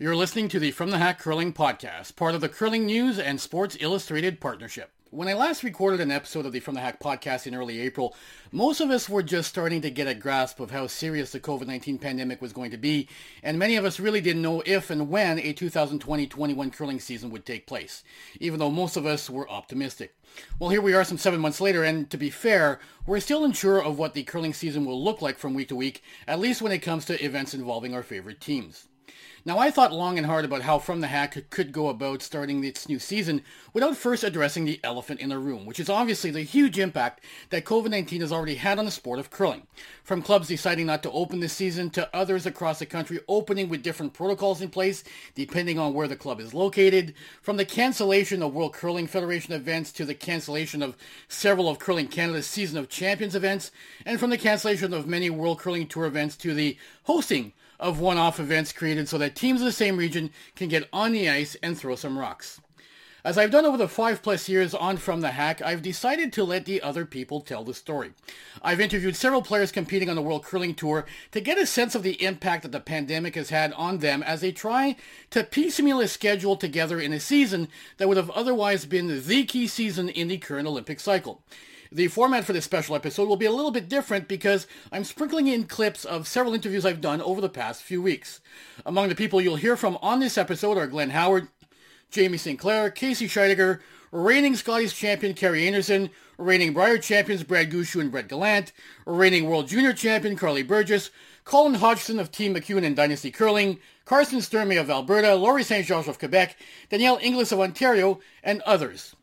You're listening to the From the Hack Curling podcast, part of the Curling News and Sports Illustrated partnership. When I last recorded an episode of the From the Hack podcast in early April, most of us were just starting to get a grasp of how serious the COVID-19 pandemic was going to be, and many of us really didn't know if and when a 2020-21 curling season would take place, even though most of us were optimistic. Well, here we are some seven months later, and to be fair, we're still unsure of what the curling season will look like from week to week, at least when it comes to events involving our favorite teams. Now, I thought long and hard about how From the Hack could go about starting its new season without first addressing the elephant in the room, which is obviously the huge impact that COVID-19 has already had on the sport of curling. From clubs deciding not to open this season to others across the country opening with different protocols in place depending on where the club is located, from the cancellation of World Curling Federation events to the cancellation of several of Curling Canada's Season of Champions events, and from the cancellation of many World Curling Tour events to the hosting of one-off events created so that teams of the same region can get on the ice and throw some rocks. As I've done over the five plus years on From the Hack, I've decided to let the other people tell the story. I've interviewed several players competing on the World Curling Tour to get a sense of the impact that the pandemic has had on them as they try to piecemeal a schedule together in a season that would have otherwise been the key season in the current Olympic cycle. The format for this special episode will be a little bit different because I'm sprinkling in clips of several interviews I've done over the past few weeks. Among the people you'll hear from on this episode are Glenn Howard, Jamie Sinclair, Casey Scheidegger, reigning Scotties champion Kerri Einarson, reigning Brier champions Brad Gushue and Brett Gallant, reigning World Junior champion Karlee Burgess, Colin Hodgson of Team McEwen and Dynasty Curling, Karsten Sturmay of Alberta, Laurie St. Georges of Quebec, Danielle Inglis of Ontario, and others.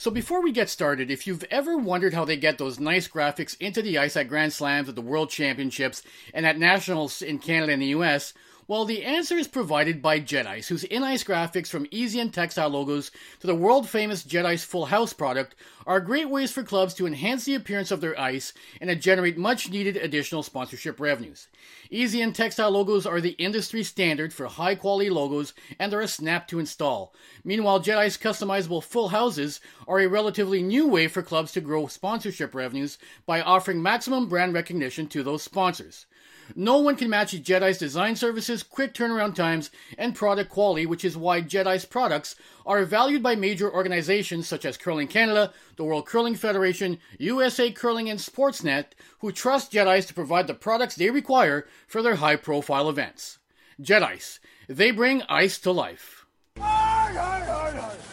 So before we get started, if you've ever wondered how they get those nice graphics into the ice at Grand Slams, at the World Championships, and at Nationals in Canada and the US, well, the answer is provided by Jet Ice, whose in-ice graphics from easy and textile logos to the world-famous Jet Ice Full House product are great ways for clubs to enhance the appearance of their ice and to generate much-needed additional sponsorship revenues. Easy and textile logos are the industry standard for high-quality logos and are a snap to install. Meanwhile, Jet Ice customizable full houses are a relatively new way for clubs to grow sponsorship revenues by offering maximum brand recognition to those sponsors. No one can match Jet Ice design services, quick turnaround times, and product quality, which is why Jet Ice products are valued by major organizations such as Curling Canada, the World Curling Federation, USA Curling, and Sportsnet, who trust Jet Ice to provide the products they require for their high profile events. Jet Ice, they bring ice to life.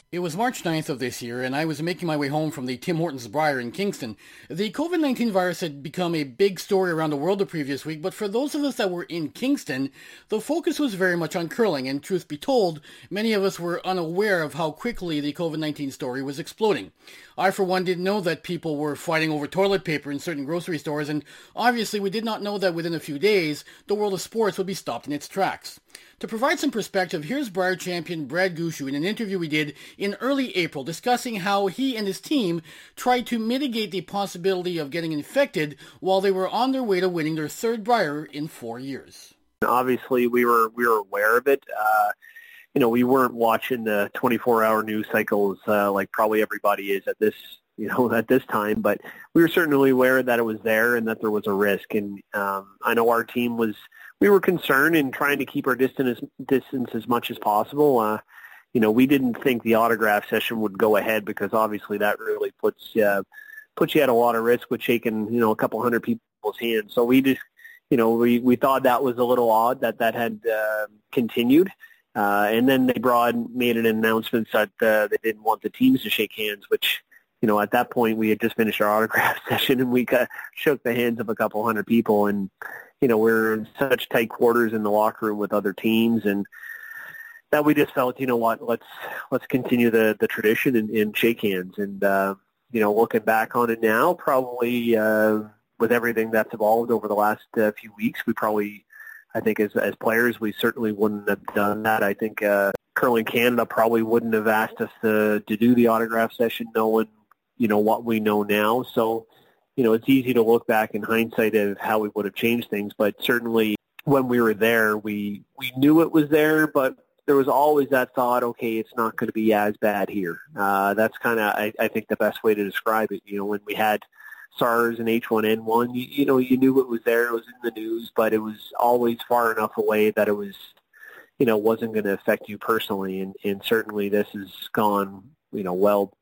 It was March 9th of this year, and I was making my way home from the Tim Hortons Brier in Kingston. The COVID 19 virus had become a big story around the world the previous week, but for those of us that were in Kingston, the focus was very much on curling, and truth be told, many of us were unaware of how quickly the COVID 19 story was exploding. I, for one, didn't know that people were fighting over toilet paper in certain grocery stores, and obviously we did not know that within a few days, the world of sports would be stopped in its tracks. To provide some perspective, here's Brier champion Brad Gushue in an interview we did in early April discussing how he and his team tried to mitigate the possibility of getting infected while they were on their way to winning their third Brier in four years. Obviously, we were we were aware of it. Uh, you know, we weren't watching the 24-hour news cycles uh, like probably everybody is at this you know, at this time, but we were certainly aware that it was there and that there was a risk. And um, I know our team was we were concerned in trying to keep our distance distance as much as possible. Uh, you know, we didn't think the autograph session would go ahead because obviously that really puts uh, puts you at a lot of risk with shaking you know a couple hundred people's hands. So we just you know we we thought that was a little odd that that had uh, continued. Uh, and then they brought made an announcement that uh, they didn't want the teams to shake hands, which you know at that point we had just finished our autograph session and we uh, shook the hands of a couple hundred people and you know, we're in such tight quarters in the locker room with other teams and that we just felt, you know what, let's let's continue the the tradition and, and shake hands. And uh, you know, looking back on it now, probably uh, with everything that's evolved over the last uh, few weeks, we probably, I think, as as players, we certainly wouldn't have done that. I think uh, Curling Canada probably wouldn't have asked us to to do the autograph session, knowing you know what we know now. So you know, it's easy to look back in hindsight of how we would have changed things, but certainly when we were there, we we knew it was there, but there was always that thought, okay, it's not going to be as bad here. Uh, that's kind of, I, I think, the best way to describe it. You know, when we had SARS and H1N1, you, you know, you knew it was there, it was in the news, but it was always far enough away that it was, you know, wasn't going to affect you personally. And, and certainly this has gone, you know, well,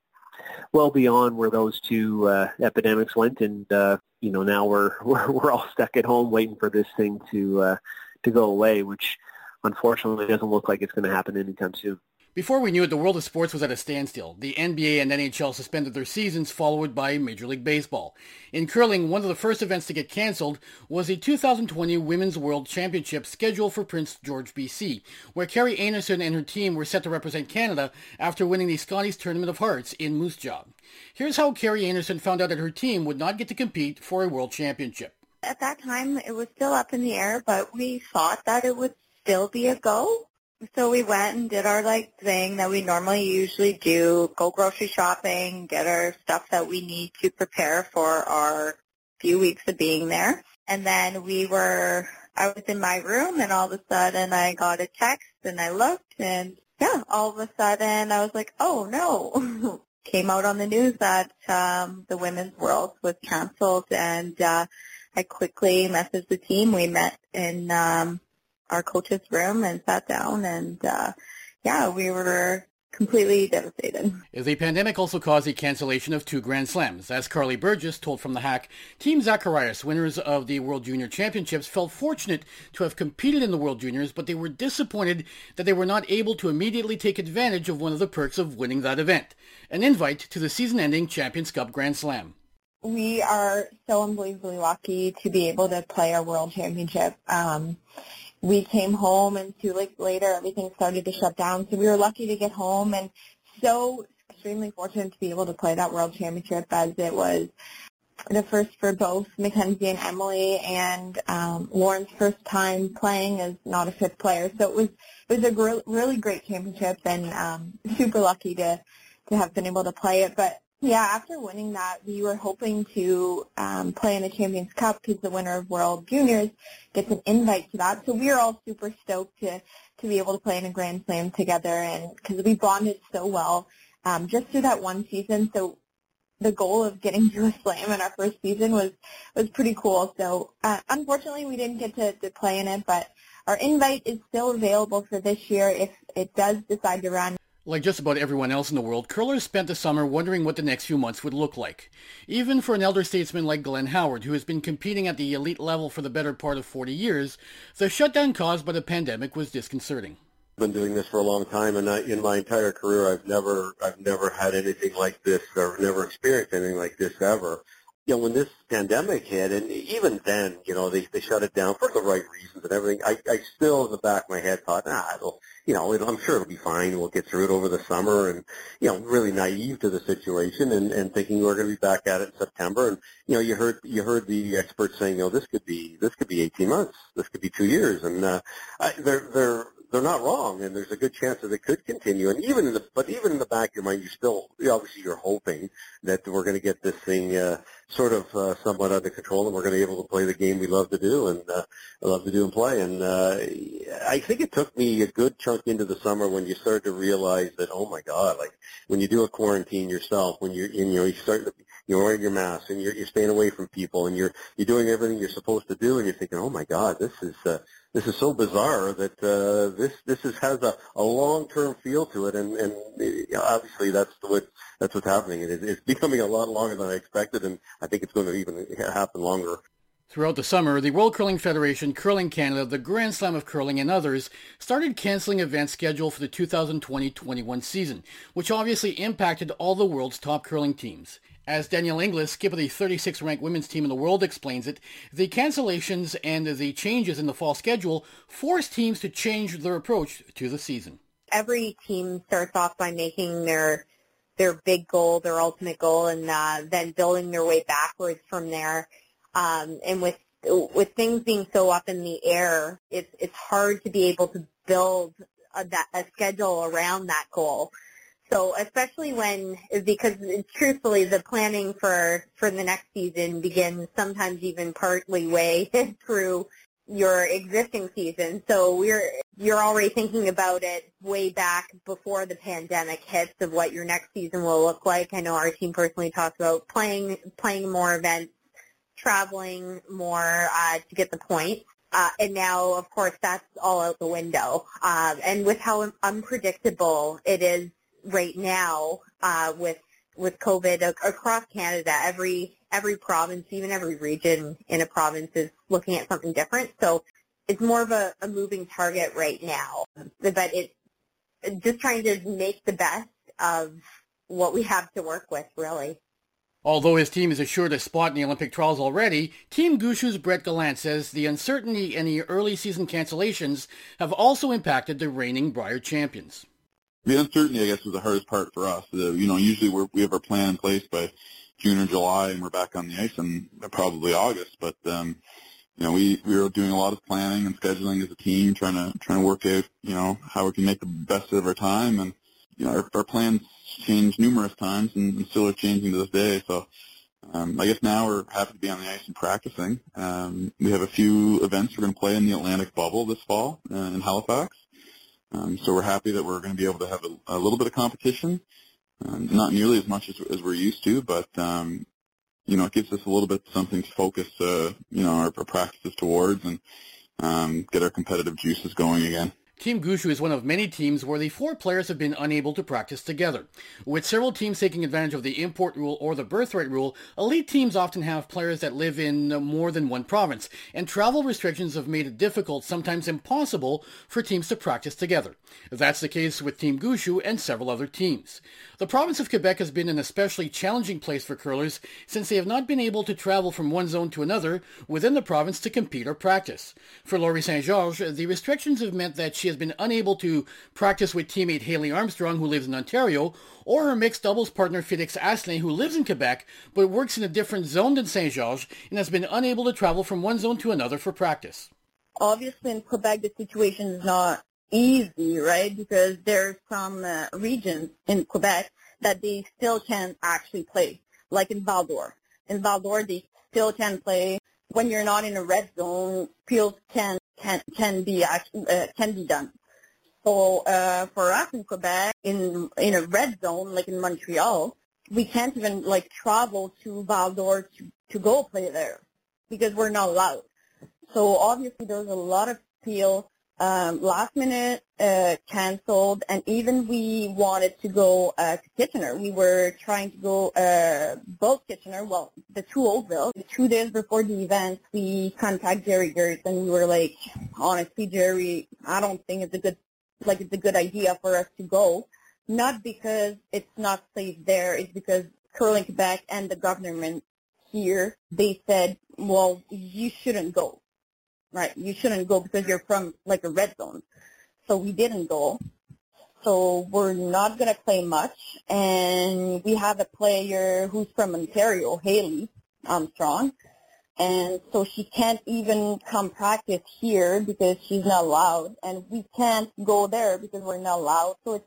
well beyond where those two uh, epidemics went. And, uh, you know, now we're, we're, we're all stuck at home waiting for this thing to, uh, to go away, which, unfortunately doesn't look like it's going to happen anytime soon. Before we knew it, the world of sports was at a standstill. The NBA and NHL suspended their seasons, followed by Major League Baseball. In curling, one of the first events to get cancelled was the 2020 Women's World Championship scheduled for Prince George, BC, where Kerri Einarson and her team were set to represent Canada after winning the Scotties Tournament of Hearts in Moose Jaw. Here's how Kerri Einarson found out that her team would not get to compete for a World Championship. At that time, it was still up in the air, but we thought that it would still be a go. So we went and did our like thing that we normally usually do, go grocery shopping, get our stuff that we need to prepare for our few weeks of being there. And then we were, I was in my room and all of a sudden I got a text and I looked and yeah, all of a sudden I was like, oh no. Came out on the news that um, the Women's World was canceled and uh, I quickly messaged the team. We met in um, our coach's room and sat down and uh, yeah, we were completely devastated. The pandemic also caused the cancellation of two Grand Slams. As Karlee Burgess told from the hack, Team Zacharias, winners of the World Junior Championships, felt fortunate to have competed in the World Juniors, but they were disappointed that they were not able to immediately take advantage of one of the perks of winning that event, an invite to the season-ending Champions Cup Grand Slam. We are so unbelievably lucky to be able to play our World Championship. Um, we came home and two weeks later everything started to shut down. So we were lucky to get home and so extremely fortunate to be able to play that world championship as it was the first for both Mackenzie and Emily and um, Lauren's first time playing as not a fifth player. So it was it was a gr- really great championship and um, super lucky to to have been able to play it. But yeah, after winning that, we were hoping to um, play in the Champions Cup because the winner of World Juniors gets an invite to that. So we were all super stoked to to be able to play in a Grand Slam together, and because we bonded so well um, just through that one season. So the goal of getting to a slam in our first season was was pretty cool. So uh, unfortunately, we didn't get to, to play in it, but our invite is still available for this year if it does decide to run. Like just about everyone else in the world, curlers spent the summer wondering what the next few months would look like. Even for an elder statesman like Glenn Howard, who has been competing at the elite level for the better part of 40 years, the shutdown caused by the pandemic was disconcerting. I've been doing this for a long time, and I, in my entire career, I've never, I've never had anything like this, or never experienced anything like this ever you know, when this pandemic hit, and even then, you know, they they shut it down for the right reasons and everything. I I still, in the back of my head, thought, ah, it'll, you know, it'll, I'm sure it'll be fine. We'll get through it over the summer, and you know, really naive to the situation, and and thinking we're going to be back at it in September. And you know, you heard you heard the experts saying, you know, this could be this could be 18 months, this could be two years, and uh, I, they're they're they're not wrong, and there's a good chance that it could continue. And even in the, but even in the back of your mind, you still, obviously, you're hoping that we're going to get this thing uh, sort of uh, somewhat under control, and we're going to be able to play the game we love to do and uh, love to do and play. And uh, I think it took me a good chunk into the summer when you started to realize that, oh my God, like when you do a quarantine yourself, when you're, you know, you start you're wearing your mask and you're, you're staying away from people and you're you're doing everything you're supposed to do and you're thinking, oh my God, this is uh, this is so bizarre that uh, this this is, has a, a long term feel to it, and, and obviously that's what that's what's happening. It is, it's becoming a lot longer than I expected, and I think it's going to even happen longer. Throughout the summer, the World Curling Federation, Curling Canada, the Grand Slam of Curling, and others started canceling events scheduled for the 2020-21 season, which obviously impacted all the world's top curling teams. As Danielle Inglis, skip of the 36th ranked women's team in the world, explains it, the cancellations and the changes in the fall schedule force teams to change their approach to the season. Every team starts off by making their their big goal, their ultimate goal, and uh, then building their way backwards from there. Um, and with with things being so up in the air, it's it's hard to be able to build a, a schedule around that goal. So especially when, because truthfully, the planning for for the next season begins sometimes even partly way through your existing season. So we're you're already thinking about it way back before the pandemic hits of what your next season will look like. I know our team personally talks about playing playing more events, traveling more uh, to get the points. Uh, and now, of course, that's all out the window. Uh, and with how unpredictable it is right now uh, with with COVID across Canada, every every province, even every region in a province is looking at something different. So it's more of a, a moving target right now. But it's just trying to make the best of what we have to work with, really. Although his team is assured a spot in the Olympic trials already, Team Gushue's Brett Gallant says the uncertainty and the early season cancellations have also impacted the reigning Brier champions. The uncertainty, I guess, was the hardest part for us. Uh, you know, usually we're, we have our plan in place by June or July, and we're back on the ice in probably August. But um, you know, we we were doing a lot of planning and scheduling as a team, trying to trying to work out, you know, how we can make the best of our time, and you know, our, our plans changed numerous times and, and still are changing to this day. So um, I guess now we're happy to be on the ice and practicing. Um, we have a few events we're going to play in the Atlantic Bubble this fall uh, in Halifax. Um, so we're happy that we're going to be able to have a, a little bit of competition, um, not nearly as much as, as we're used to, but um, you know it gives us a little bit something to focus, uh, you know, our, our practices towards and um, get our competitive juices going again. Team Gushue is one of many teams where the four players have been unable to practice together. With several teams taking advantage of the import rule or the birthright rule, elite teams often have players that live in more than one province, and travel restrictions have made it difficult, sometimes impossible, for teams to practice together. That's the case with Team Gushue and several other teams. The province of Quebec has been an especially challenging place for curlers since they have not been able to travel from one zone to another within the province to compete or practice. For Laurie St. Georges, the restrictions have meant that she has been unable to practice with teammate Haley Armstrong, who lives in Ontario, or her mixed doubles partner Felix Asselin, who lives in Quebec but works in a different zone than St. Georges and has been unable to travel from one zone to another for practice. Obviously, in Quebec, the situation is not easy, right? Because there's some uh, regions in Quebec that they still can't actually play, like in Val-d'Or. In Val-d'Or, they still can't play. When you're not in a red zone, fields can can can be uh, can be done. So uh, for us in Quebec, in in a red zone like in Montreal, we can't even like travel to Val-d'Or to to go play there because we're not allowed. So obviously there's a lot of fields um, last minute uh, canceled, and even we wanted to go uh, to Kitchener. We were trying to go uh, both Kitchener, well, the two Oakville. Two days before the event, we contacted Gerry Geurts, and we were like, honestly, Jerry, I don't think it's a good, like, it's a good idea for us to go. Not because it's not safe there, it's because Curling Quebec and the government here, they said, well, you shouldn't go right? You shouldn't go because you're from like a red zone. So we didn't go. So we're not going to play much. And we have a player who's from Ontario, Haley Armstrong. And so she can't even come practice here because she's not allowed. And we can't go there because we're not allowed. So it's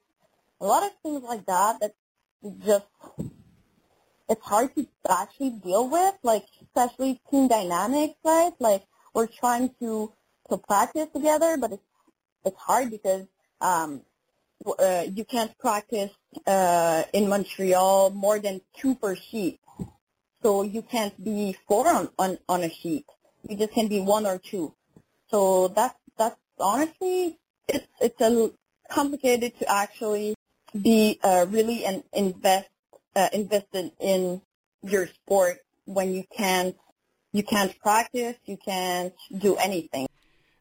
a lot of things like that that just, it's hard to actually deal with, like especially team dynamics, right? Like we're trying to to practice together, but it's it's hard because um, uh, you can't practice uh, in Montreal more than two per sheet. So you can't be four on, on, on a sheet. You just can be one or two. So that's that's honestly it's it's a complicated to actually be uh, really and invest uh, invested in your sport when you can't you can't practice, you can't do anything.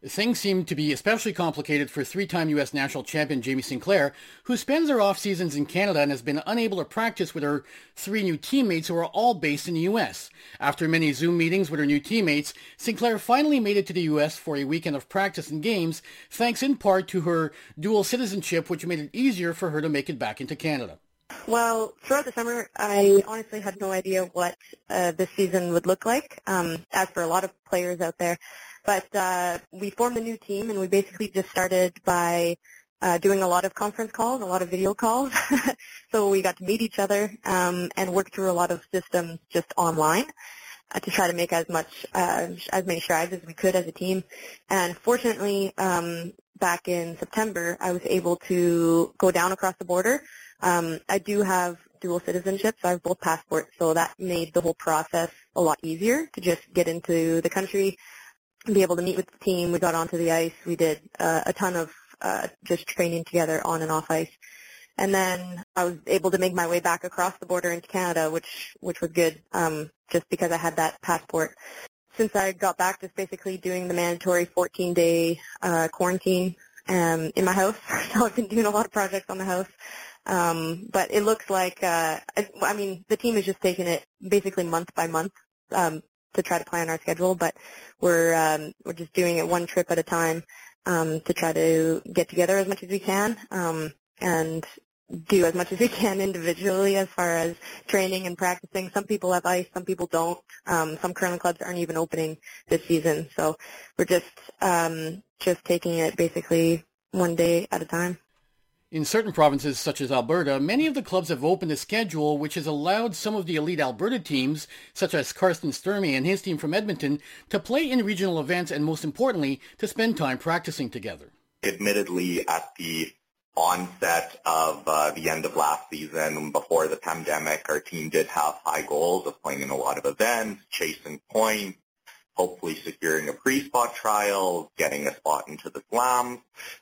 Things seem to be especially complicated for three-time U.S. national champion Jamie Sinclair, who spends her off seasons in Canada and has been unable to practice with her three new teammates who are all based in the U.S. After many Zoom meetings with her new teammates, Sinclair finally made it to the U.S. for a weekend of practice and games, thanks in part to her dual citizenship, which made it easier for her to make it back into Canada. Well, throughout the summer, I honestly had no idea what uh, this season would look like, um, as for a lot of players out there. But uh, we formed a new team, and we basically just started by uh, doing a lot of conference calls, a lot of video calls. so we got to meet each other um, and work through a lot of systems just online. uh, to try to make as much uh, as many strides as we could as a team. And fortunately, um, back in September, I was able to go down across the border. Um, I do have dual citizenship, so I have both passports, so that made the whole process a lot easier to just get into the country, be able to meet with the team. We got onto the ice. We did uh, a ton of uh, just training together on and off ice. And then I was able to make my way back across the border into Canada, which which was good, um, just because I had that passport. Since I got back, just basically doing the mandatory 14-day uh, quarantine um, in my house. So I've been doing a lot of projects on the house. Um, but it looks like, uh, I, I mean, the team is just taking it basically month by month um, to try to plan our schedule. But we're um, we're just doing it one trip at a time um, to try to get together as much as we can. Um, and do as much as we can individually as far as training and practicing. Some people have ice, some people don't. Um, some curling clubs aren't even opening this season, so we're just um, just taking it basically one day at a time. In certain provinces such as Alberta, many of the clubs have opened a schedule which has allowed some of the elite Alberta teams, such as Karsten Sturmay and his team from Edmonton, to play in regional events and most importantly, to spend time practicing together. Admittedly, at the onset of uh, the end of last season, before the pandemic, our team did have high goals of playing in a lot of events, chasing points, hopefully securing a pre-spot trial, getting a spot into the slams.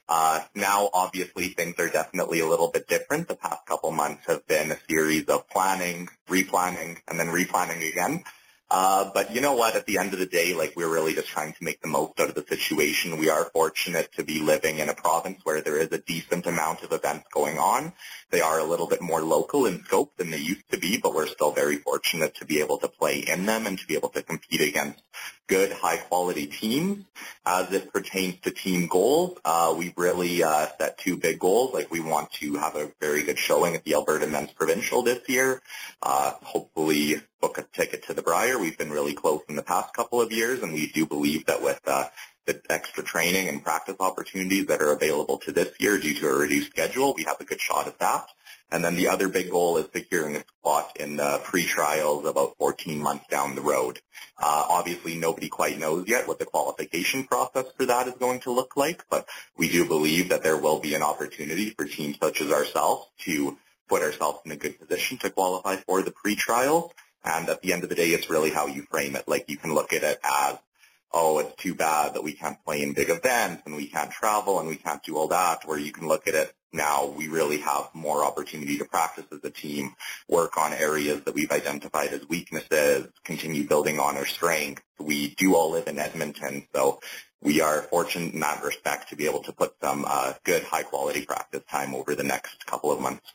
Uh, now, obviously, things are definitely a little bit different. The past couple months have been a series of planning, replanning, and then replanning again. Uh, but you know what? At the end of the day, like we're really just trying to make the most out of the situation. We are fortunate to be living in a province where there is a decent amount of events going on. They are a little bit more local in scope than they used to be, but we're still very fortunate to be able to play in them and to be able to compete against good, high-quality teams. As it pertains to team goals, uh, we've really uh, set two big goals. Like we want to have a very good showing at the Alberta Men's Provincial this year. Uh, hopefully book a ticket to the Brier. We've been really close in the past couple of years, and we do believe that with uh, the extra training and practice opportunities that are available to this year due to a reduced schedule, we have a good shot at that. And then the other big goal is securing a spot in the pre-trials about 14 months down the road. Uh, obviously, nobody quite knows yet what the qualification process for that is going to look like, but we do believe that there will be an opportunity for teams such as ourselves to put ourselves in a good position to qualify for the pre-trials. And at the end of the day, it's really how you frame it. Like you can look at it as, oh, it's too bad that we can't play in big events and we can't travel and we can't do all that. where you can look at it now we really have more opportunity to practice as a team, work on areas that we've identified as weaknesses, continue building on our strengths. We do all live in Edmonton, so we are fortunate in that respect to be able to put some uh, good high quality practice time over the next couple of months.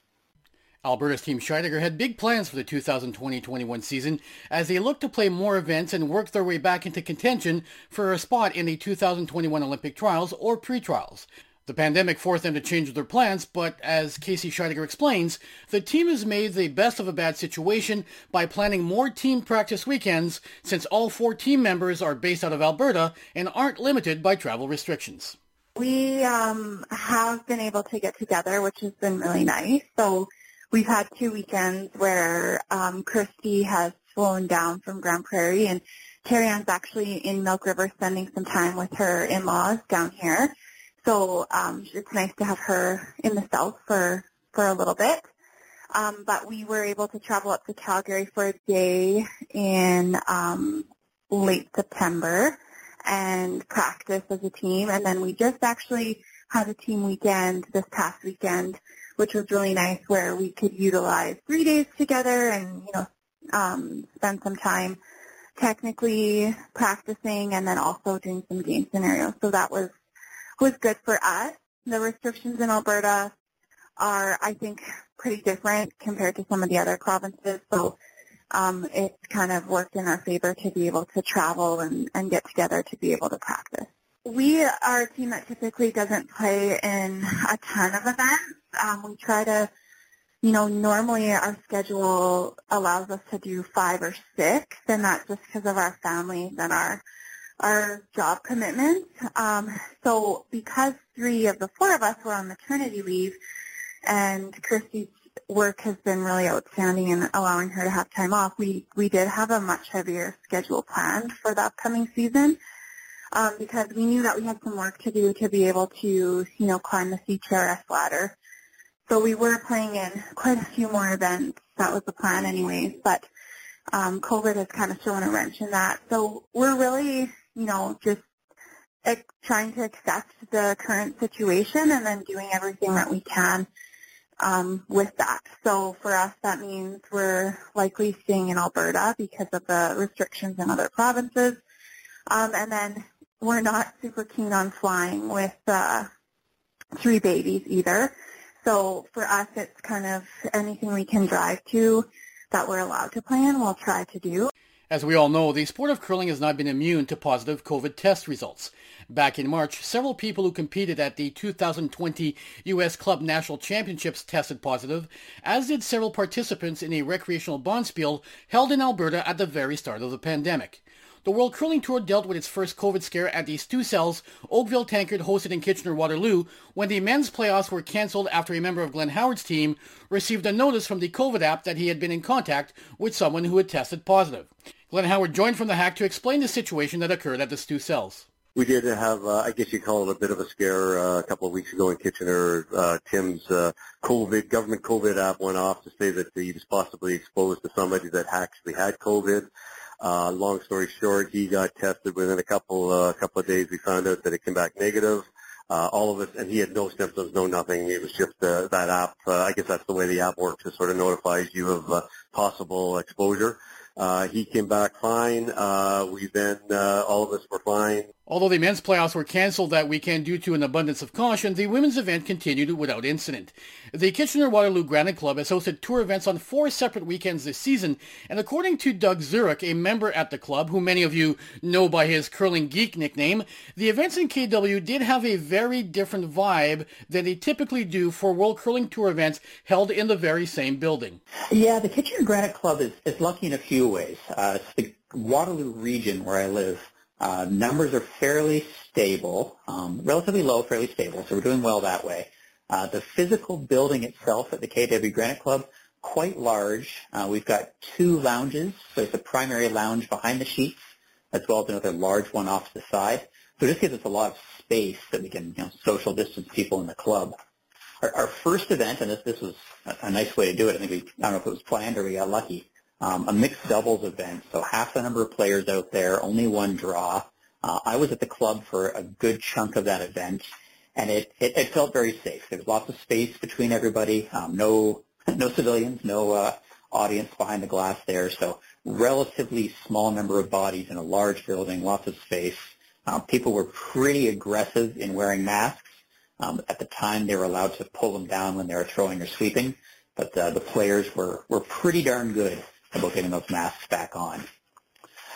Alberta's Team Scheidegger had big plans for the 2020-21 season as they looked to play more events and work their way back into contention for a spot in the 2021 Olympic trials or pre-trials. The pandemic forced them to change their plans, but as Casey Scheidegger explains, the team has made the best of a bad situation by planning more team practice weekends since all four team members are based out of Alberta and aren't limited by travel restrictions. We um, have been able to get together, which has been really nice. So we've had two weekends where um, Christy has flown down from Grande Prairie and Carrie Ann's actually in Milk River spending some time with her in-laws down here. So um, it's nice to have her in the south for, for a little bit. Um, but we were able to travel up to Calgary for a day in um, late September and practice as a team. And then we just actually had a team weekend this past weekend which was really nice where we could utilize three days together and, you know, um, spend some time technically practicing and then also doing some game scenarios. So that was, was good for us. The restrictions in Alberta are, I think, pretty different compared to some of the other provinces. So um, it's kind of worked in our favor to be able to travel and, and get together to be able to practice. We are a team that typically doesn't play in a ton of events. Um, we try to, you know, normally our schedule allows us to do five or six, and that's just because of our families and our our job commitments. Um, so because three of the four of us were on maternity leave, and Christy's work has been really outstanding in allowing her to have time off. We we did have a much heavier schedule planned for the upcoming season um, because we knew that we had some work to do to be able to you know climb the CTRS ladder. So we were playing in quite a few more events. That was the plan, anyways. But um, COVID has kind of thrown a wrench in that. So we're really you know just trying to accept the current situation and then doing everything that we can um, with that. So for us, that means we're likely staying in Alberta because of the restrictions in other provinces. Um, and then we're not super keen on flying with uh, three babies either. So for us, it's kind of anything we can drive to that we're allowed to plan, we'll try to do. As we all know, the sport of curling has not been immune to positive COVID test results. Back in March, several people who competed at the 2020 U.S. Club National Championships tested positive, as did several participants in a recreational bonspiel held in Alberta at the very start of the pandemic. The World Curling Tour dealt with its first COVID scare at the Stu Sells Oakville Tankard hosted in Kitchener-Waterloo when the men's playoffs were cancelled after a member of Glenn Howard's team received a notice from the COVID app that he had been in contact with someone who had tested positive. Glenn Howard joined from the hack to explain the situation that occurred at the Stu Sells. We did have, uh, I guess you'd call it a bit of a scare uh, a couple of weeks ago in Kitchener. Uh, Tim's uh, COVID, government COVID app went off to say that he was possibly exposed to somebody that actually had COVID. Uh, long story short, he got tested within a couple uh, couple of days. We found out that it came back negative. Uh, all of us, and he had no symptoms, no nothing. It was just uh, that app. Uh, I guess that's the way the app works. It sort of notifies you of uh, possible exposure. Uh, he came back fine. Uh, we then, uh, all of us were fine. Although the men's playoffs were cancelled that weekend due to an abundance of caution, the women's event continued without incident. The Kitchener-Waterloo Granite Club has hosted tour events on four separate weekends this season, and according to Doug Zurich, a member at the club, who many of you know by his Curling Geek nickname, the events in KW did have a very different vibe than they typically do for World Curling Tour events held in the very same building. Yeah, the Kitchener Granite Club is, is lucky in a few ways. Uh, it's the Waterloo region where I live uh, numbers are fairly stable, um, relatively low, fairly stable, so we're doing well that way. Uh, the physical building itself at the KW Granite Club, quite large. Uh, we've got two lounges, so it's a primary lounge behind the sheets, as well as another large one off to the side. So this gives us a lot of space that we can you know, social distance people in the club. Our, our first event, and this, this was a, a nice way to do it, I think we, I don't know if it was planned or we got lucky, um, a mixed doubles event. So half the number of players out there, only one draw. Uh, I was at the club for a good chunk of that event, and it, it, it felt very safe. There was lots of space between everybody. Um, no no civilians, no uh, audience behind the glass there. So relatively small number of bodies in a large building, lots of space. Um, people were pretty aggressive in wearing masks. Um, at the time, they were allowed to pull them down when they were throwing or sweeping, but uh, the players were, were pretty darn good about getting those masks back on.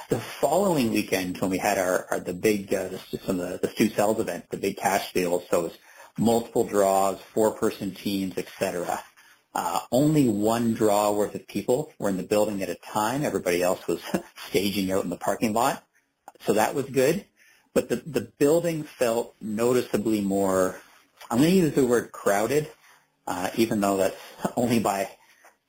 The following weekend, when we had our, our the big uh, some of the, the Stu Sells event, the big cash deals, so it was multiple draws, four-person teams, etc. Uh, only one draw worth of people were in the building at a time. Everybody else was staging out in the parking lot, so that was good. But the the building felt noticeably more. I'm going to use the word crowded, uh, even though that's only by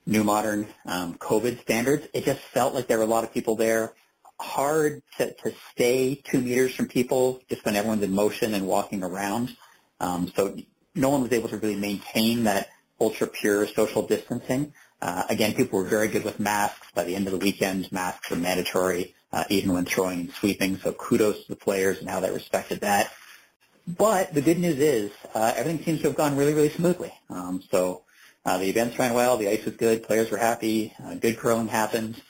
new modern um, COVID standards. It just felt like there were a lot of people there. Hard to, to stay two meters from people just when everyone's in motion and walking around. Um, so no one was able to really maintain that ultra pure social distancing. Uh, again, people were very good with masks. By the end of the weekend, masks were mandatory, uh, even when throwing and sweeping. So kudos to the players and how they respected that. But the good news is uh, everything seems to have gone really, really smoothly. Um, so uh, the events ran well. The ice was good. Players were happy. Uh, good curling happened.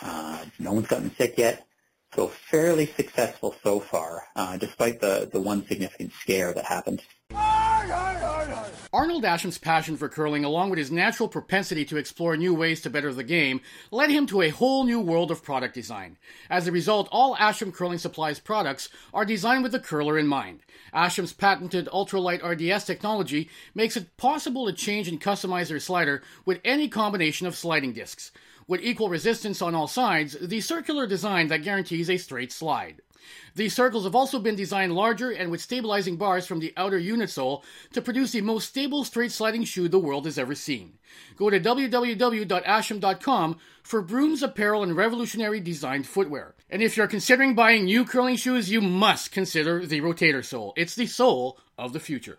Uh, no one's gotten sick yet. So fairly successful so far, uh, despite the, the one significant scare that happened. Arnold Asham's passion for curling, along with his natural propensity to explore new ways to better the game, led him to a whole new world of product design. As a result, all Asham Curling Supplies products are designed with the curler in mind. Asham's patented ultralight RDS technology makes it possible to change and customize your slider with any combination of sliding discs. With equal resistance on all sides, the circular design that guarantees a straight slide. These circles have also been designed larger and with stabilizing bars from the outer unit sole to produce the most stable straight sliding shoe the world has ever seen. Go to www.asham.com for brooms, apparel, and revolutionary designed footwear. And if you're considering buying new curling shoes, you must consider the Rotator sole. It's the sole of the future.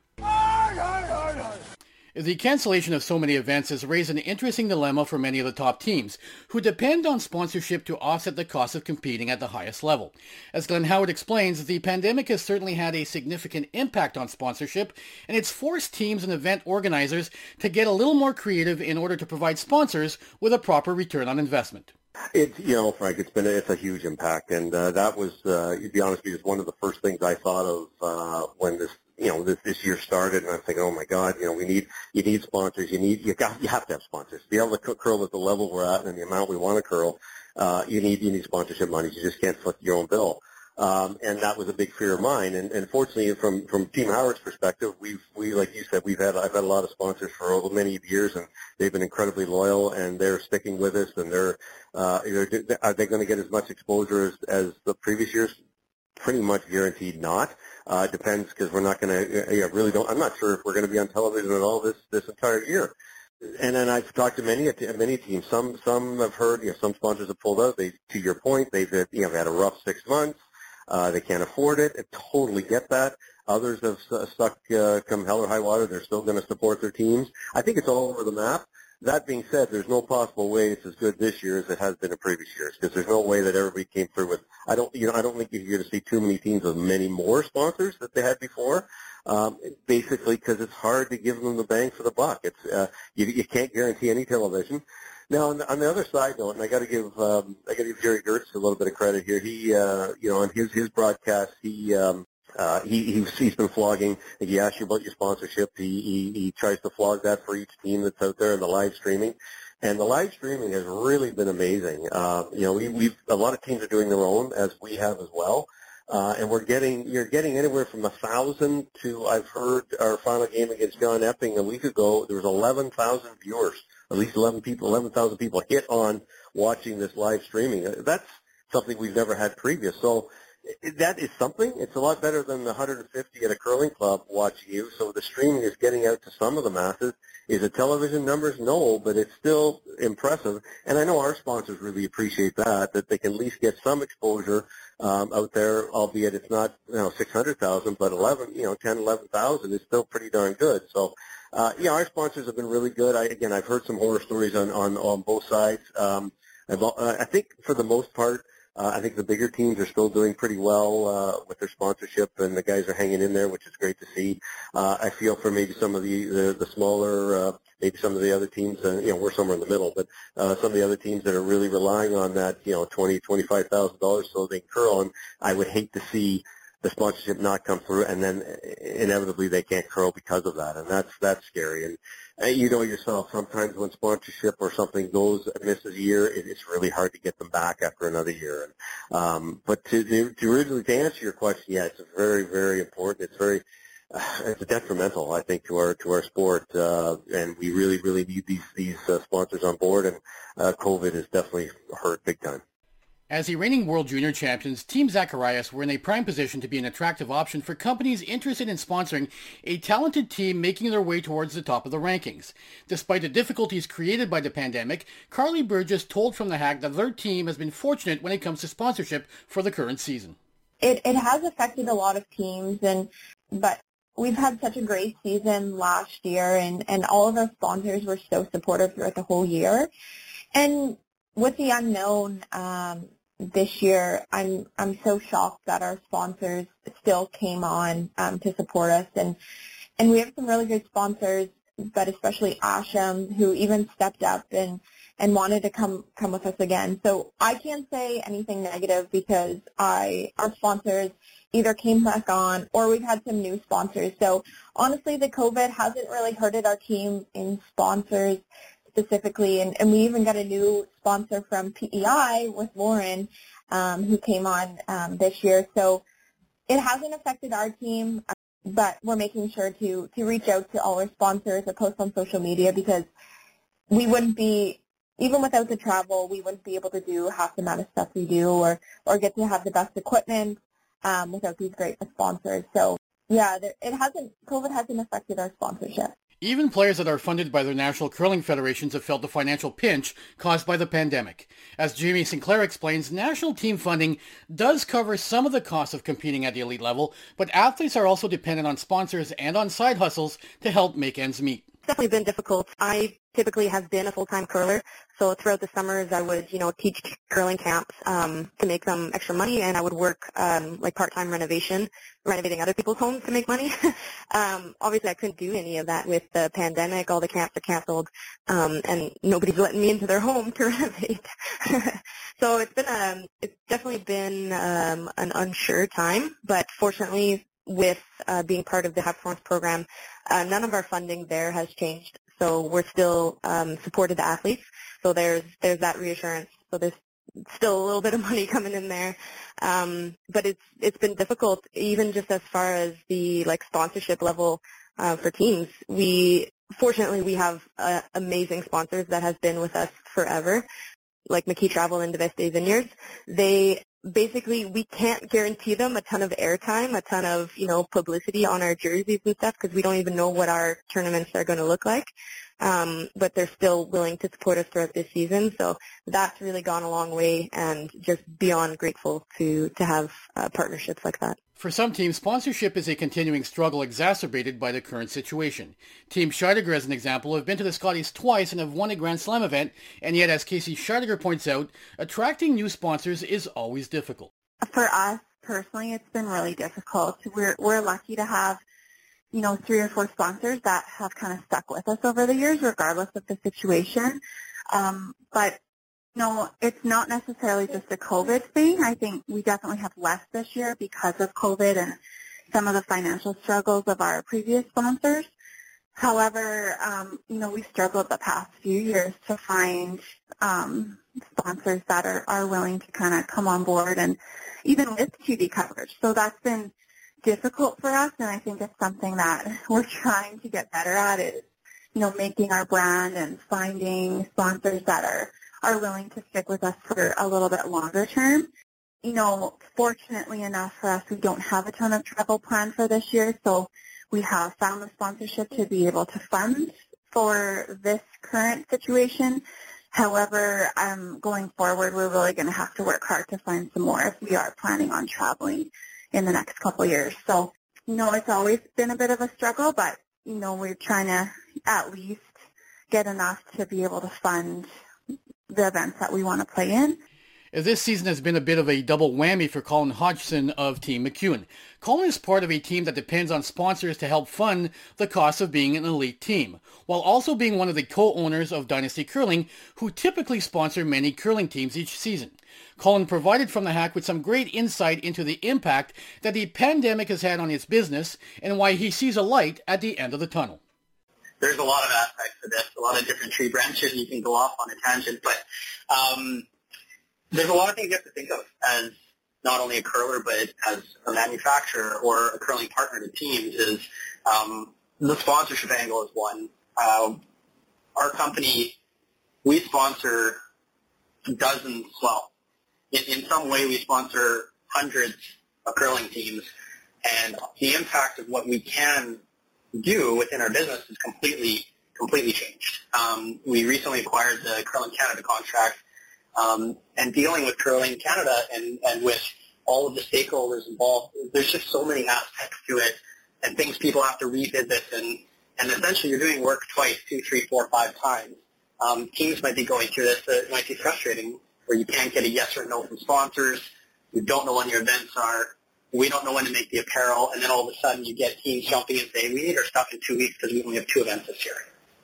The cancellation of so many events has raised an interesting dilemma for many of the top teams, who depend on sponsorship to offset the cost of competing at the highest level. As Glenn Howard explains, the pandemic has certainly had a significant impact on sponsorship, and it's forced teams and event organizers to get a little more creative in order to provide sponsors with a proper return on investment. It's you know, Frank. It's been a, it's a huge impact, and uh, that was, uh, to be honest with you, one of the first things I thought of uh, when this you know this this year started, and I'm thinking, oh my God, you know, we need you need sponsors. You need you got you have to have sponsors to be able to curl at the level we're at and the amount we want to curl. Uh, you need you need sponsorship money. You just can't foot your own bill. Um, and that was a big fear of mine. And, and fortunately, from from Team Howard's perspective, we've we like you said, we've had I've had a lot of sponsors for over many years, and they've been incredibly loyal, and they're sticking with us, and they're uh, they're are they going to get as much exposure as, as the previous years? Pretty much guaranteed not. Uh, depends because we're not going to. Yeah, really don't. I'm not sure if we're going to be on television at all this this entire year. And then I've talked to many many teams. Some some have heard. You know, some sponsors have pulled out. They, to your point, they've you know had a rough six months. Uh, they can't afford it. I totally get that. Others have stuck uh, come hell or high water. They're still going to support their teams. I think it's all over the map. That being said, there's no possible way it's as good this year as it has been in previous years because there's no way that everybody came through with. I don't, you know, I don't think you're going to see too many teams with many more sponsors that they had before. Um, basically, because it's hard to give them the bang for the buck. It's uh, you, you can't guarantee any television. Now, on the, on the other side though, and I got to give um, I got to give Gerry Geurts a little bit of credit here. He, uh, you know, on his his broadcast, he um, uh, he he's, he's been flogging. He asked you about your sponsorship. He, he he tries to flog that for each team that's out there in the live streaming. And the live streaming has really been amazing. Uh, you know, we, we've a lot of teams are doing their own, as we have as well. Uh, and we're getting you're getting anywhere from a thousand to I've heard our final game against John Epping a week ago. There was eleven thousand viewers at least 11 people, 11,000 people hit on watching this live streaming. That's something we've never had previous. So that is something. It's a lot better than the 150 at a curling club watching you. So the streaming is getting out to some of the masses. Is it television numbers? No, but it's still impressive. And I know our sponsors really appreciate that, that they can at least get some exposure um, out there, albeit it's not you know 600,000, but 11, you know, 10, 11,000 is still pretty darn good. So uh, yeah, our sponsors have been really good. I, again, I've heard some horror stories on on, on both sides. Um, I've, uh, I think for the most part, uh, I think the bigger teams are still doing pretty well uh, with their sponsorship, and the guys are hanging in there, which is great to see. Uh, I feel for maybe some of the the, the smaller, uh, maybe some of the other teams, uh, you know, we're somewhere in the middle, but uh, some of the other teams that are really relying on that, you know, twenty, twenty-five thousand dollars so they can curl. And I would hate to see the sponsorship not come through, and then inevitably they can't curl because of that, and that's that's scary. And uh, you know yourself, sometimes when sponsorship or something goes misses a year, it, it's really hard to get them back after another year. And, um, but to, to originally to answer your question, yeah, it's very very important. It's very it's detrimental, I think, to our to our sport, uh, and we really really need these these uh, sponsors on board. And uh, COVID has definitely hurt big time. As the reigning World Junior champions, Team Zacharias were in a prime position to be an attractive option for companies interested in sponsoring a talented team making their way towards the top of the rankings. Despite the difficulties created by the pandemic, Karlee Burgess told From the Hack that their team has been fortunate when it comes to sponsorship for the current season. It, it has affected a lot of teams, and but we've had such a great season last year, and, and all of our sponsors were so supportive throughout the whole year. And with the unknown, um, this year, I'm I'm so shocked that our sponsors still came on um, to support us, and and we have some really good sponsors, but especially Asham, who even stepped up and and wanted to come come with us again. So I can't say anything negative because I our sponsors either came back on or we've had some new sponsors. So honestly, the COVID hasn't really hurted our team in sponsors specifically, and, and we even got a new sponsor from PEI with Lauren, um, who came on um, this year. So it hasn't affected our team, but we're making sure to to reach out to all our sponsors or post on social media because we wouldn't be even without the travel, we wouldn't be able to do half the amount of stuff we do or or get to have the best equipment um, without these great sponsors. So yeah, there, it hasn't, COVID hasn't affected our sponsorship. Even players that are funded by their national curling federations have felt the financial pinch caused by the pandemic. As Jamie Sinclair explains, national team funding does cover some of the costs of competing at the elite level, but athletes are also dependent on sponsors and on side hustles to help make ends meet definitely been difficult. I typically have been a full-time curler, so throughout the summers I would, you know, teach curling camps um, to make some extra money, and I would work um, like part-time renovation, renovating other people's homes to make money. um, obviously, I couldn't do any of that with the pandemic. All the camps are canceled, um, and nobody's letting me into their home to renovate. so it's been a, um, it's definitely been um, an unsure time, but fortunately, with uh, being part of the Performance program, uh, none of our funding there has changed. So we're still um, supported the athletes. So there's there's that reassurance. So there's still a little bit of money coming in there, um, but it's it's been difficult even just as far as the like sponsorship level uh, for teams. We fortunately we have uh, amazing sponsors that has been with us forever, like McKee Travel and Diveste Vineyards. They basically we can't guarantee them a ton of airtime, a ton of you know publicity on our jerseys and stuff because we don't even know what our tournaments are going to look like. Um, but they're still willing to support us throughout this season, so that's really gone a long way, and just beyond grateful to to have uh, partnerships like that. For some teams, sponsorship is a continuing struggle exacerbated by the current situation. Team Scheidegger, as an example, have been to the Scotties twice and have won a Grand Slam event, and yet, as Casey Scheidegger points out, attracting new sponsors is always difficult. For us personally, it's been really difficult. We're we're lucky to have, you know, three or four sponsors that have kind of stuck with us over the years, regardless of the situation. Um, but no, it's not necessarily just a COVID thing. I think we definitely have less this year because of COVID and some of the financial struggles of our previous sponsors. However, um, you know, we struggled the past few years to find um, sponsors that are, are willing to kind of come on board and even with TV coverage. So that's been difficult for us, and I think it's something that we're trying to get better at is, you know, making our brand and finding sponsors that are are willing to stick with us for a little bit longer term. You know, fortunately enough for us, we don't have a ton of travel planned for this year, so we have found the sponsorship to be able to fund for this current situation. However, um, going forward, we're really going to have to work hard to find some more if we are planning on traveling in the next couple years. So, you know, it's always been a bit of a struggle, but, you know, we're trying to at least get enough to be able to fund the events that we want to play in. This season has been a bit of a double whammy for Colin Hodgson of Team McEwen. Colin is part of a team that depends on sponsors to help fund the cost of being an elite team, while also being one of the co-owners of Dynasty Curling, who typically sponsor many curling teams each season. Colin provided from the hack with some great insight into the impact that the pandemic has had on his business and why he sees a light at the end of the tunnel there's a lot of aspects to this, a lot of different tree branches. You can go off on a tangent, but um, there's a lot of things you have to think of as not only a curler, but as a manufacturer or a curling partner to teams is um, the sponsorship angle is one. Um, our company, we sponsor dozens, well, in, in some way we sponsor hundreds of curling teams, and the impact of what we can do within our business is completely completely changed. Um, we recently acquired the Curling Canada contract, um, and dealing with Curling Canada and, and with all of the stakeholders involved, there's just so many aspects to it and things people have to revisit and, and essentially you're doing work twice, two, three, four, five times. Um, teams might be going through this. It might be frustrating where you can't get a yes or no from sponsors. You don't know when your events are we don't know when to make the apparel, and then all of a sudden you get teams jumping and saying, we need our stuff in two weeks because we only have two events this year.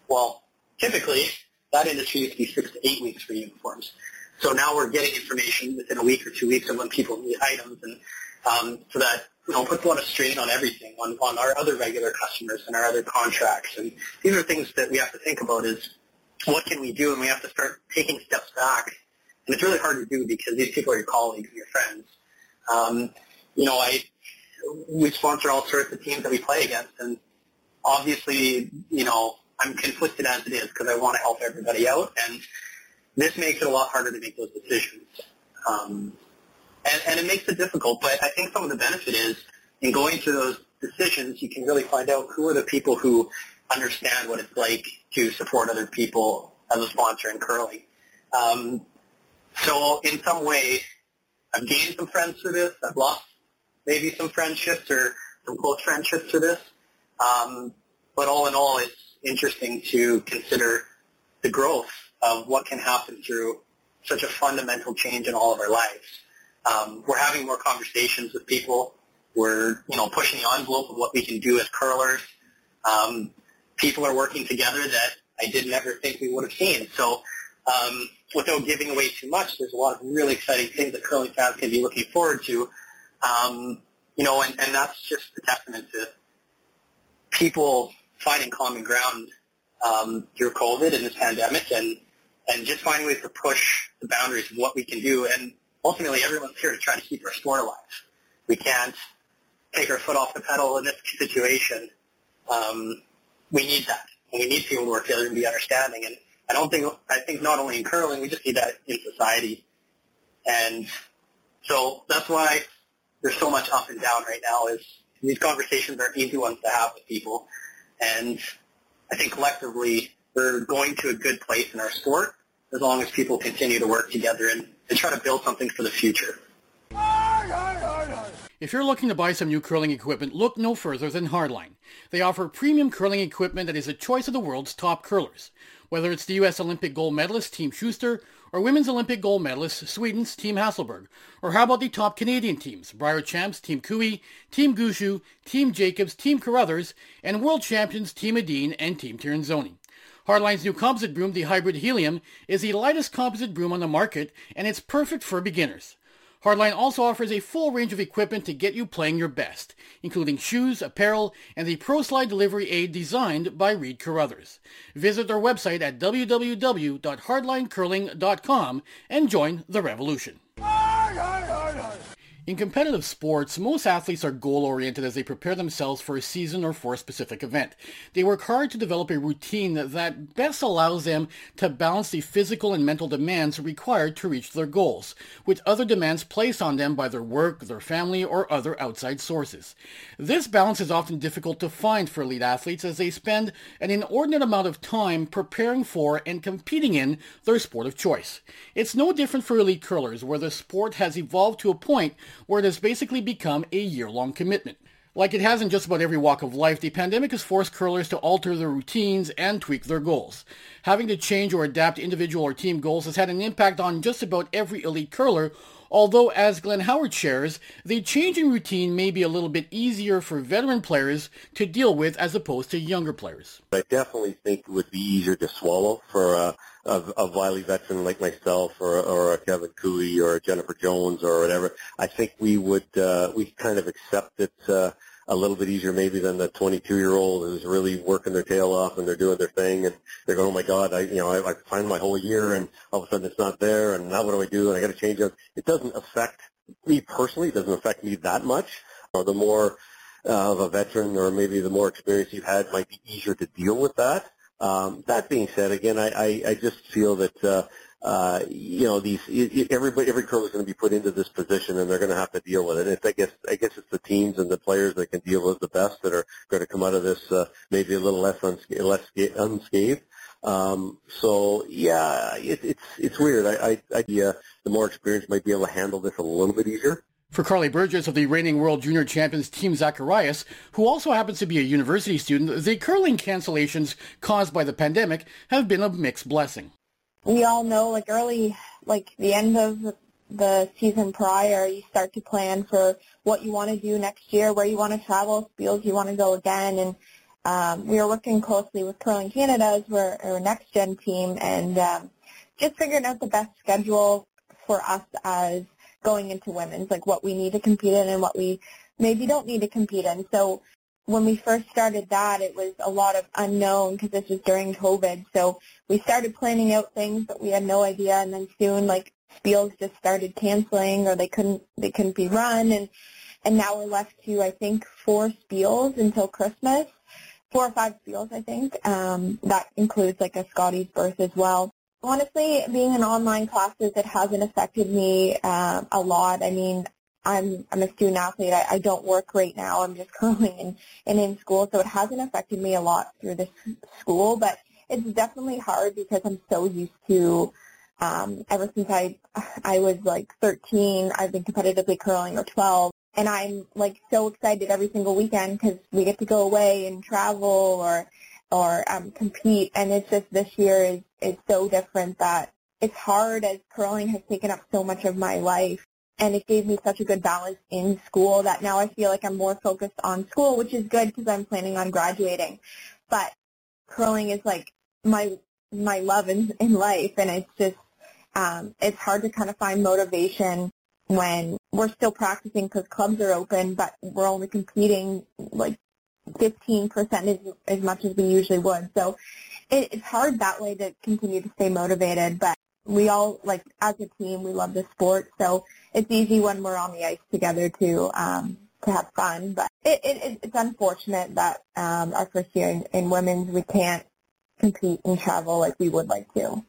Well, typically, that industry used to be six to eight weeks for uniforms. So now we're getting information within a week or two weeks of when people need items, and um, so that you know puts a lot of strain on everything, on, on our other regular customers and our other contracts. And these are things that we have to think about is what can we do, and we have to start taking steps back. And it's really hard to do because these people are your colleagues and your friends. Um, you know, I we sponsor all sorts of teams that we play against, and obviously, you know, I'm conflicted as it is because I want to help everybody out, and this makes it a lot harder to make those decisions. Um, and, and it makes it difficult. But I think some of the benefit is in going through those decisions, you can really find out who are the people who understand what it's like to support other people as a sponsor in curling. Um, so in some way, I've gained some friends through this. I've lost maybe some friendships or some close friendships through this. Um, but all in all, it's interesting to consider the growth of what can happen through such a fundamental change in all of our lives. Um, we're having more conversations with people. We're, you know, pushing the envelope of what we can do as curlers. Um, people are working together that I didn't ever think we would have seen. So um, without giving away too much, there's a lot of really exciting things that curling fans can be looking forward to. Um, you know, and, and that's just a testament to people finding common ground um, through COVID and this pandemic and, and just finding ways to push the boundaries of what we can do. And ultimately, everyone's here to try to keep our sport alive. We can't take our foot off the pedal in this situation. Um, we need that. We need people to work together and be understanding. And I don't think, I think not only in curling, we just see that in society. And so that's why there's so much up and down right now is these conversations aren't easy ones to have with people. And I think collectively we're going to a good place in our sport as long as people continue to work together and, and try to build something for the future. If you're looking to buy some new curling equipment, look no further than Hardline. They offer premium curling equipment that is the choice of the world's top curlers. Whether it's the U.S. Olympic gold medalist Team Schuster or Women's Olympic gold medalist Sweden's Team Hasselborg? or how about the top Canadian teams, Brier Champs Team Koe, Team Gushue, Team Jacobs, Team Carruthers, and World Champions Team Edin and Team Tirinzoni. Hardline's new composite broom, the Hybrid Helium, is the lightest composite broom on the market, and it's perfect for beginners. Hardline also offers a full range of equipment to get you playing your best, including shoes, apparel, and the ProSlide delivery aid designed by Reid Carruthers. Visit their website at www.hardlinecurling.com and join the revolution. In competitive sports, most athletes are goal-oriented as they prepare themselves for a season or for a specific event. They work hard to develop a routine that best allows them to balance the physical and mental demands required to reach their goals, with other demands placed on them by their work, their family, or other outside sources. This balance is often difficult to find for elite athletes as they spend an inordinate amount of time preparing for and competing in their sport of choice. It's no different for elite curlers, where the sport has evolved to a point where it has basically become a year-long commitment. Like it has in just about every walk of life, the pandemic has forced curlers to alter their routines and tweak their goals. Having to change or adapt individual or team goals has had an impact on just about every elite curler, although as Glenn Howard shares, the change in routine may be a little bit easier for veteran players to deal with as opposed to younger players. I definitely think it would be easier to swallow for a, a, a Wiley veteran like myself or, or a Kevin Koe or a Jennifer Jones or whatever. I think we would, uh, we kind of accept it, uh, a little bit easier maybe than the 22 year old who's really working their tail off and they're doing their thing and they're going, oh my God, I, you know, I, I my whole year and all of a sudden it's not there and now what do I do and I got to change it. It doesn't affect me personally. It doesn't affect me that much. Uh, the more uh, of a veteran or maybe the more experience you've had might be easier to deal with that. Um, that being said, again, I, I, I just feel that uh, uh, you know, these everybody, every curler is going to be put into this position, and they're going to have to deal with it. I guess, I guess it's the teams and the players that can deal with the best that are going to come out of this uh, maybe a little less unscathed. Less unscathed. Um, so yeah, it, it's it's weird. I, I, I uh, the more experienced might be able to handle this a little bit easier. For Karlee Burgess of the reigning World Junior Champions Team Zacharias, who also happens to be a university student, the curling cancellations caused by the pandemic have been a mixed blessing. We all know like early, like the end of the season prior, you start to plan for what you want to do next year, where you want to travel, fields you want to go again, and um, we are working closely with Curling Canada as our next gen team, and um, just figuring out the best schedule for us as going into women's, like what we need to compete in and what we maybe don't need to compete in. So when we first started that, it was a lot of unknown because this was during COVID. So we started planning out things, but we had no idea. And then soon, like spiels just started canceling, or they couldn't they couldn't be run, and and now we're left to I think four spiels until Christmas, four or five spiels I think. Um, that includes like a Scotties berth as well. Honestly, being in online classes, it hasn't affected me uh, a lot. I mean, I'm I'm a student athlete. I, I don't work right now. I'm just currently in and in school, so it hasn't affected me a lot through this school. But it's definitely hard because I'm so used to. Um, ever since I I was like 13, I've been competitively curling or 12, and I'm like so excited every single weekend because we get to go away and travel or or um, compete. And it's just this year is is so different that it's hard as curling has taken up so much of my life and it gave me such a good balance in school that now I feel like I'm more focused on school, which is good because I'm planning on graduating. But curling is like my my love in, in life, and it's just um, it's hard to kind of find motivation when we're still practicing because clubs are open, but we're only competing like 15% as, as much as we usually would. So it, it's hard that way to continue to stay motivated, but we all like as a team we love the sport so it's easy when we're on the ice together to um to have fun but it, it it's unfortunate that um our first year in, in women's we can't compete and travel like we would like to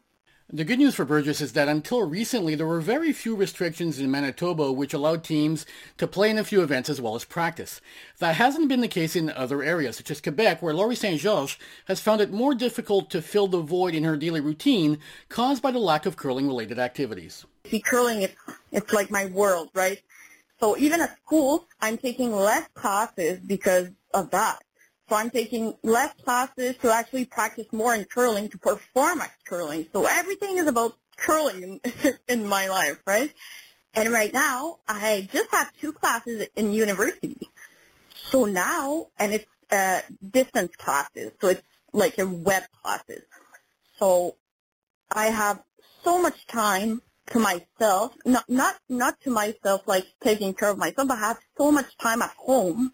the good news for Burgess is that until recently, there were very few restrictions in Manitoba which allowed teams to play in a few events as well as practice. That hasn't been the case in other areas, such as Quebec, where Laurie St. Georges has found it more difficult to fill the void in her daily routine caused by the lack of curling-related activities. See, curling, it's, it's like my world, right? So even at school, I'm taking less classes because of that. So I'm taking less classes to actually practice more in curling to perform at curling. So everything is about curling in, in my life, right? And right now, I just have two classes in university. So now, and it's uh, distance classes, so it's like a web classes. So I have so much time to myself, not not not to myself like taking care of myself, but I have so much time at home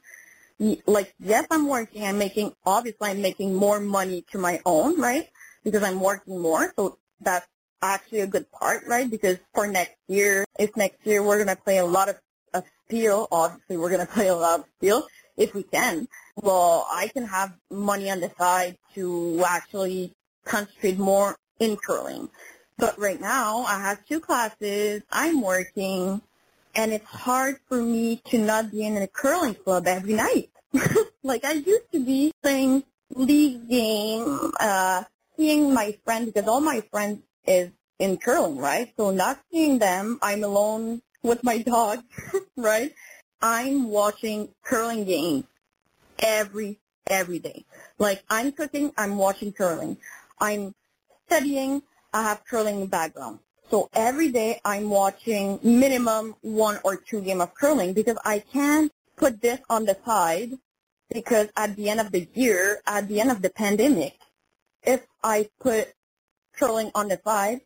like yes i'm working i'm making obviously i'm making more money to my own right? Because i'm working more so that's actually a good part right? Because for next year if next year we're going to play a lot of, of steel obviously we're going to play a lot of steel if we can well i can have money on the side to actually concentrate more in curling. But right now i have two classes i'm working and it's hard for me to not be in a curling club every night. like I used to be playing league game, uh, seeing my friends because all my friends is in curling, right? So not seeing them, I'm alone with my dog, right? I'm watching curling games every every day. Like I'm cooking, I'm watching curling. I'm studying, I have curling in the background. So every day I'm watching minimum one or two game of curling because I can't put this on the side because at the end of the year, at the end of the pandemic, if I put curling on the side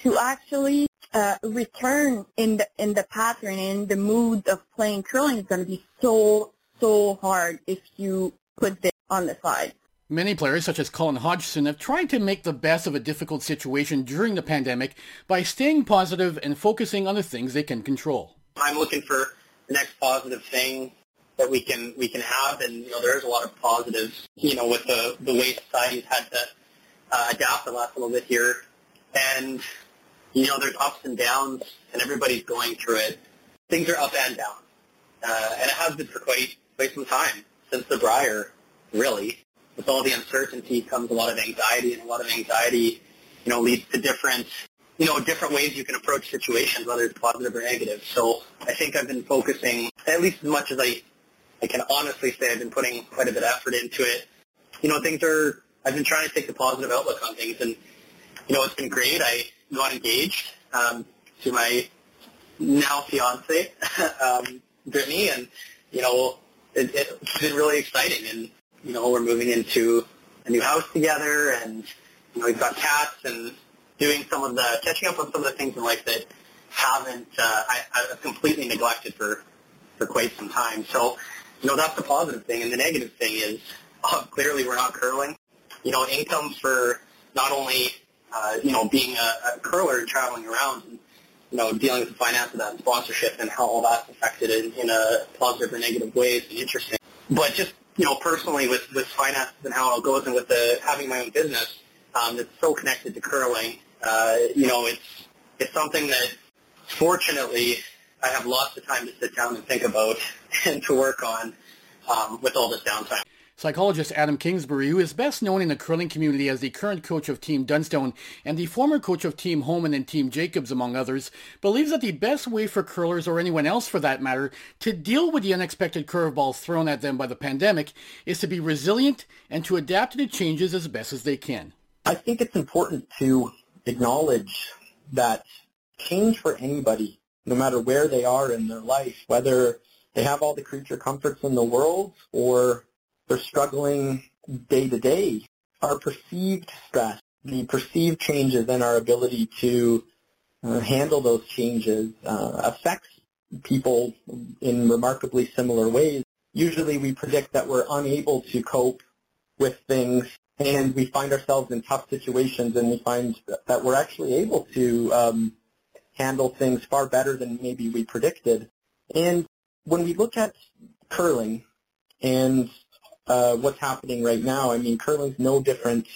to actually uh, return in the in the pattern in the mood of playing curling is going to be so so hard if you put this on the side. Many players, such as Colin Hodgson, have tried to make the best of a difficult situation during the pandemic by staying positive and focusing on the things they can control. I'm looking for the next positive thing that we can we can have, and you know there's a lot of positives. You know, with the the way society's had to uh, adapt the last little bit here, and you know there's ups and downs, and everybody's going through it. Things are up and down, uh, and it has been for quite quite some time since the Brier, really with all the uncertainty comes a lot of anxiety, and a lot of anxiety, you know, leads to different, you know, different ways you can approach situations, whether it's positive or negative. So I think I've been focusing, at least as much as I, I can honestly say I've been putting quite a bit of effort into it. You know, things are, I've been trying to take the positive outlook on things, and, you know, it's been great. I got engaged um, to my now fiance, um, Brittany, and, you know, it, it's been really exciting, and you know, we're moving into a new house together and, you know, we've got cats and doing some of the, catching up on some of the things in life that haven't, uh, I, I've completely neglected for, for quite some time. So, you know, that's the positive thing. And the negative thing is, uh, clearly we're not curling. You know, income for not only, uh, you know, being a, a curler and traveling around and, you know, dealing with the finance of that and sponsorship and how all that's affected in, in a positive or negative ways and interesting. But just you know, personally with, with finances and how it goes and with the, having my own business, um, that's so connected to curling Uh, you know, it's it's something that fortunately I have lots of time to sit down and think about and to work on um, with all this downtime. Psychologist Adam Kingsbury, who is best known in the curling community as the current coach of Team Dunstone and the former coach of Team Homan and Team Jacobs, among others, believes that the best way for curlers, or anyone else for that matter, to deal with the unexpected curveballs thrown at them by the pandemic is to be resilient and to adapt to the changes as best as they can. I think it's important to acknowledge that change for anybody, no matter where they are in their life, whether they have all the creature comforts in the world or they're struggling day to day. Our perceived stress, the perceived changes in our ability to uh, handle those changes uh, affects people in remarkably similar ways. Usually we predict that we're unable to cope with things and we find ourselves in tough situations and we find that we're actually able to um, handle things far better than maybe we predicted. And when we look at curling and uh, what's happening right now. I mean, curling's no different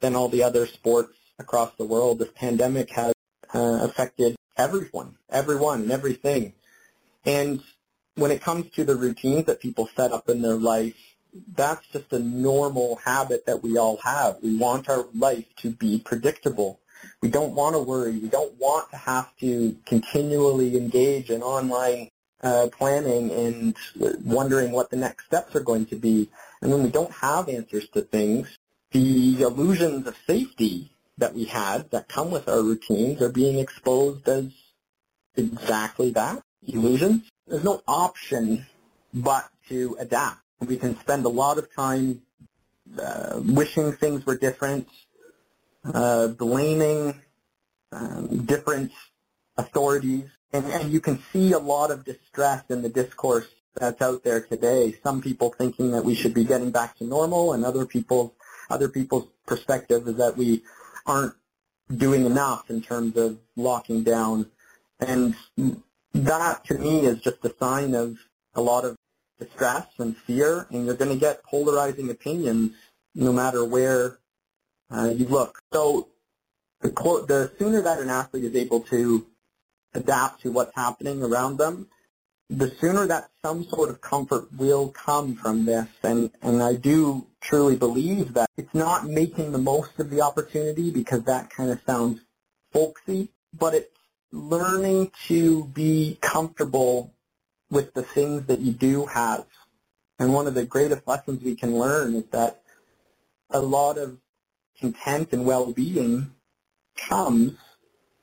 than all the other sports across the world. This pandemic has uh, affected everyone, everyone, and everything. And when it comes to the routines that people set up in their life, that's just a normal habit that we all have. We want our life to be predictable. We don't want to worry. We don't want to have to continually engage in online uh, planning and wondering what the next steps are going to be. And when we don't have answers to things, the illusions of safety that we had that come with our routines are being exposed as exactly that, illusions. There's no option but to adapt. We can spend a lot of time uh, wishing things were different, uh, blaming um, different authorities, and, and you can see a lot of distress in the discourse that's out there today. Some people thinking that we should be getting back to normal, and other people, other people's perspective is that we aren't doing enough in terms of locking down. And that, to me, is just a sign of a lot of distress and fear, and you're going to get polarizing opinions no matter where uh, you look. So the, the sooner that an athlete is able to adapt to what's happening around them, the sooner that some sort of comfort will come from this. And, and I do truly believe that it's not making the most of the opportunity because that kind of sounds folksy, but it's learning to be comfortable with the things that you do have. And one of the greatest lessons we can learn is that a lot of content and well-being comes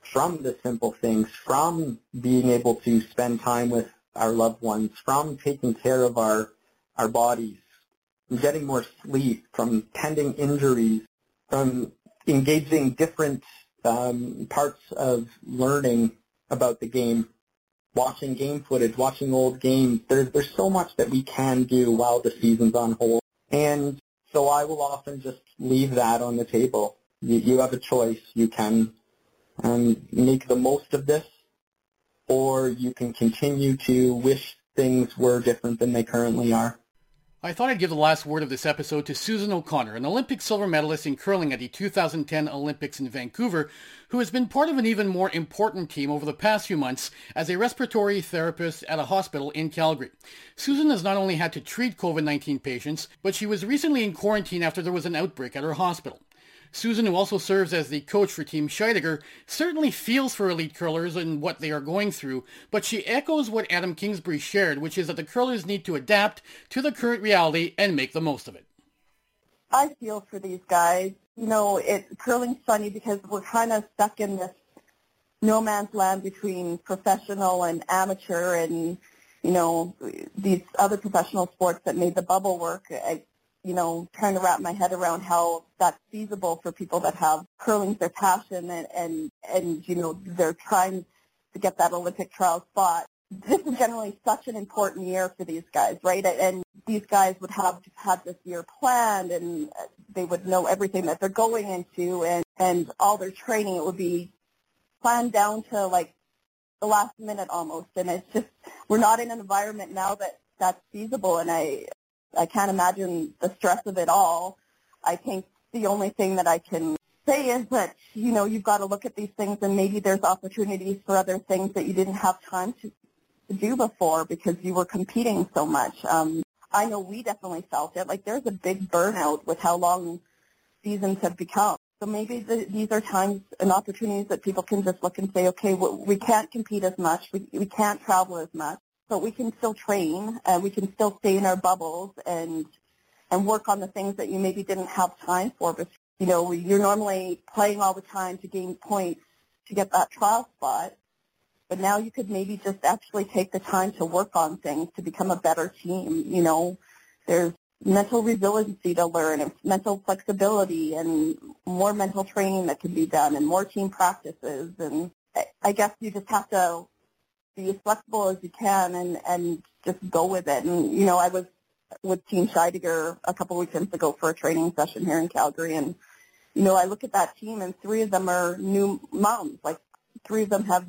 from the simple things, from being able to spend time with our loved ones, from taking care of our, our bodies, from getting more sleep, from tending injuries, from engaging different um, parts of learning about the game, watching game footage, watching old games. There's, there's so much that we can do while the season's on hold. And so I will often just leave that on the table. You, you have a choice. You can um, make the most of this, or you can continue to wish things were different than they currently are. I thought I'd give the last word of this episode to Susan O'Connor, an Olympic silver medalist in curling at the 2010 Olympics in Vancouver, who has been part of an even more important team over the past few months as a respiratory therapist at a hospital in Calgary. Susan has not only had to treat COVID-19 patients, but she was recently in quarantine after there was an outbreak at her hospital. Susan, who also serves as the coach for Team Scheidegger, certainly feels for elite curlers and what they are going through, but she echoes what Adam Kingsbury shared, which is that the curlers need to adapt to the current reality and make the most of it. I feel for these guys. You know, it curling's funny because we're kind of stuck in this no man's land between professional and amateur and you know these other professional sports that made the bubble work. I, you know, trying to wrap my head around how that's feasible for people that have curling's their passion and, and, and, you know, they're trying to get that Olympic trial spot. This is generally such an important year for these guys, right? And these guys would have had this year planned and they would know everything that they're going into and, and all their training, it would be planned down to like the last minute almost. And it's just, we're not in an environment now that that's feasible. And I, I can't imagine the stress of it all. I think the only thing that I can say is that, you know, you've got to look at these things and maybe there's opportunities for other things that you didn't have time to, do before because you were competing so much. Um, I know we definitely felt it. Like there's a big burnout with how long seasons have become. So maybe the, these are times and opportunities that people can just look and say, okay, we can't compete as much, we, we can't travel as much, but we can still train and we can still stay in our bubbles and and work on the things that you maybe didn't have time for. But you know, you're normally playing all the time to gain points to get that trial spot. But now you could maybe just actually take the time to work on things to become a better team. You know, there's mental resiliency to learn and mental flexibility and more mental training that can be done and more team practices. And I guess you just have to be as flexible as you can and, and just go with it. And, you know, I was with Team Scheidegger a couple weekends ago for a training session here in Calgary. And, you know, I look at that team and three of them are new moms. Like three of them have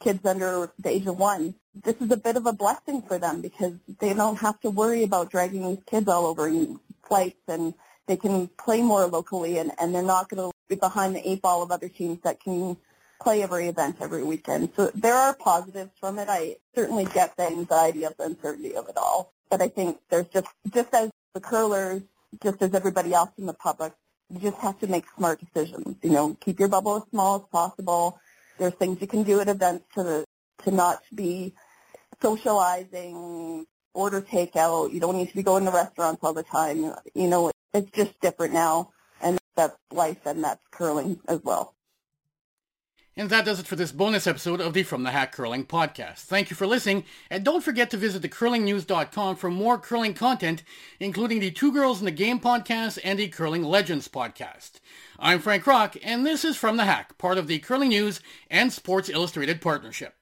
kids under the age of one. This is a bit of a blessing for them because they don't have to worry about dragging these kids all over in flights and they can play more locally and, and they're not going to be behind the eight ball of other teams that can play every event every weekend. So there are positives from it. I certainly get the anxiety of the uncertainty of it all. But I think there's just, just as the curlers, just as everybody else in the public, you just have to make smart decisions. You know, keep your bubble as small as possible. There's things you can do at events to, to not be socializing, order takeout. You don't need to be going to restaurants all the time. You know, it's just different now. And that's life and that's curling as well. And that does it for this bonus episode of the From the Hack Curling podcast. Thank you for listening, and don't forget to visit thecurlingnews.com for more curling content, including the Two Girls in the Game podcast and the Curling Legends podcast. I'm Frank Rock, and this is From the Hack, part of the Curling News and Sports Illustrated partnership.